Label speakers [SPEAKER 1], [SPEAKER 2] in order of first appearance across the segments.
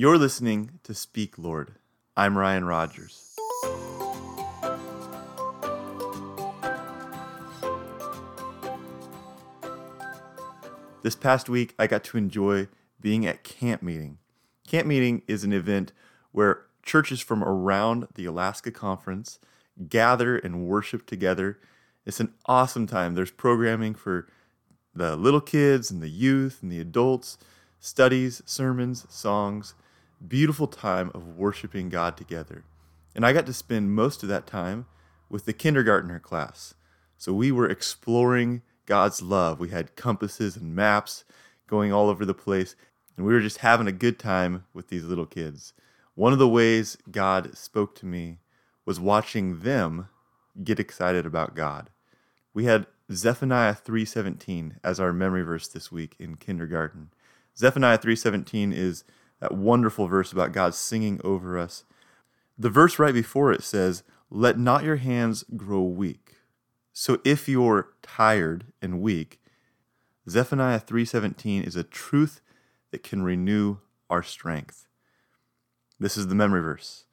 [SPEAKER 1] You're listening to Speak Lord. I'm Ryan Rogers. This past week, I got to enjoy being at Camp Meeting. Camp Meeting is an event where churches from around the Alaska Conference gather and worship together. It's an awesome time. There's programming for the little kids and the youth and the adults, studies, sermons, songs, beautiful time of worshiping God together. And I got to spend most of that time with the kindergartner class. So we were exploring God's love. We had compasses and maps going all over the place, and we were just having a good time with these little kids. One of the ways God spoke to me was watching them get excited about God. We had Zephaniah 3:17 as our memory verse this week in kindergarten. Zephaniah 3:17 is that wonderful verse about God singing over us. The verse right before it says, "Let not your hands grow weak." So if you're tired and weak, Zephaniah 3:17 is a truth that can renew our strength. This is the memory verse.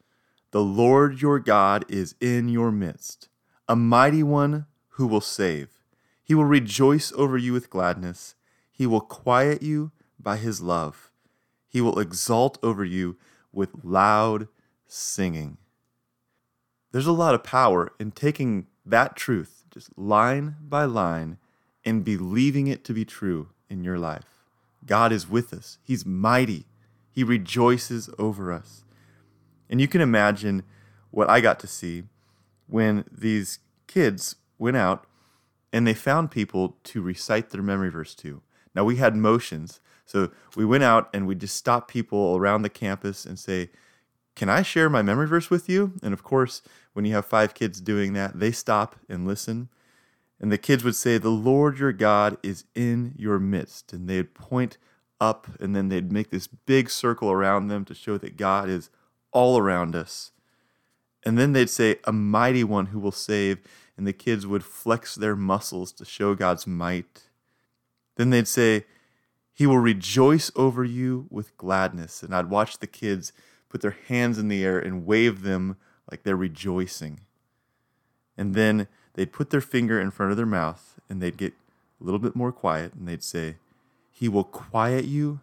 [SPEAKER 1] The Lord your God is in your midst, a mighty one who will save. He will rejoice over you with gladness. He will quiet you by his love. He will exalt over you with loud singing. There's a lot of power in taking that truth just line by line and believing it to be true in your life. God is with us, He's mighty, He rejoices over us. And you can imagine what I got to see when these kids went out and they found people to recite their memory verse to. Now, we had motions. So we went out and we just stopped people around the campus and say, Can I share my memory verse with you? And of course, when you have five kids doing that, they stop and listen. And the kids would say, The Lord your God is in your midst. And they'd point up and then they'd make this big circle around them to show that God is all around us. And then they'd say, A mighty one who will save. And the kids would flex their muscles to show God's might. Then they'd say, He will rejoice over you with gladness. And I'd watch the kids put their hands in the air and wave them like they're rejoicing. And then they'd put their finger in front of their mouth and they'd get a little bit more quiet and they'd say, He will quiet you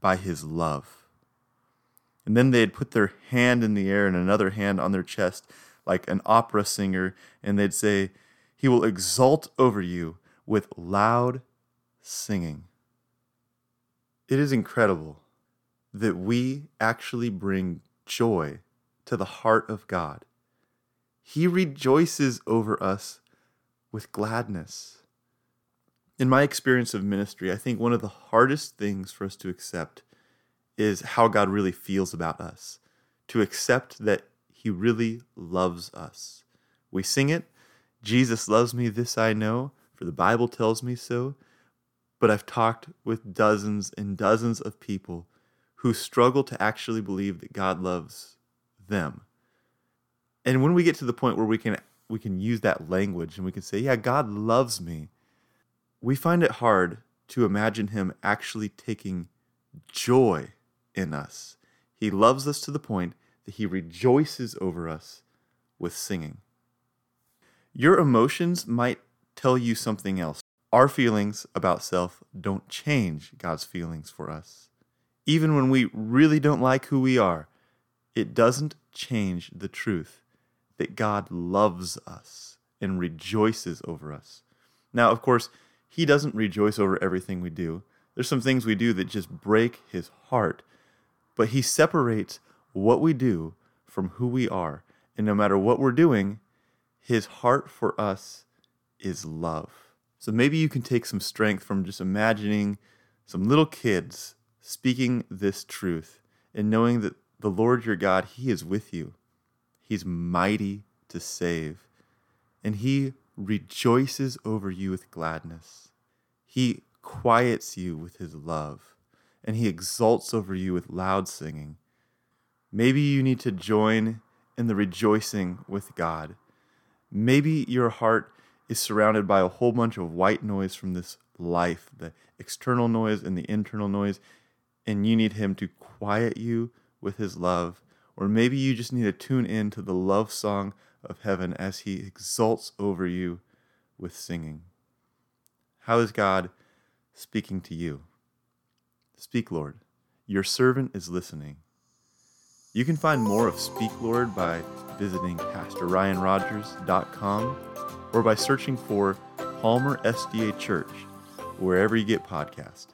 [SPEAKER 1] by His love. And then they'd put their hand in the air and another hand on their chest like an opera singer and they'd say, He will exult over you with loud singing. It is incredible that we actually bring joy to the heart of God he rejoices over us with gladness. In my experience of ministry, I think one of the hardest things for us to accept is how God really feels about us, to accept that He really loves us. We sing it, Jesus loves me, this I know, for the Bible tells me so. But I've talked with dozens and dozens of people who struggle to actually believe that God loves them. And when we get to the point where we can we can use that language and we can say yeah god loves me we find it hard to imagine him actually taking joy in us. He loves us to the point that he rejoices over us with singing. Your emotions might tell you something else our feelings about self don't change god's feelings for us even when we really don't like who we are it doesn't change the truth that God loves us and rejoices over us. Now, of course, He doesn't rejoice over everything we do. There's some things we do that just break His heart, but He separates what we do from who we are. And no matter what we're doing, His heart for us is love. So maybe you can take some strength from just imagining some little kids speaking this truth and knowing that the Lord your God, He is with you He's mighty to save, and he rejoices over you with gladness. He quiets you with his love, and he exults over you with loud singing. Maybe you need to join in the rejoicing with God. Maybe your heart is surrounded by a whole bunch of white noise from this life, the external noise and the internal noise. and you need Him to quiet you with His love, or maybe you just need to tune in to the love song of heaven as He exults over you with singing. How is God speaking to you? Speak, Lord. Your servant is listening. You can find more of Speak Lord by visiting PastorRyanRogers.com or by searching for Palmer SDA Church wherever you get podcasts.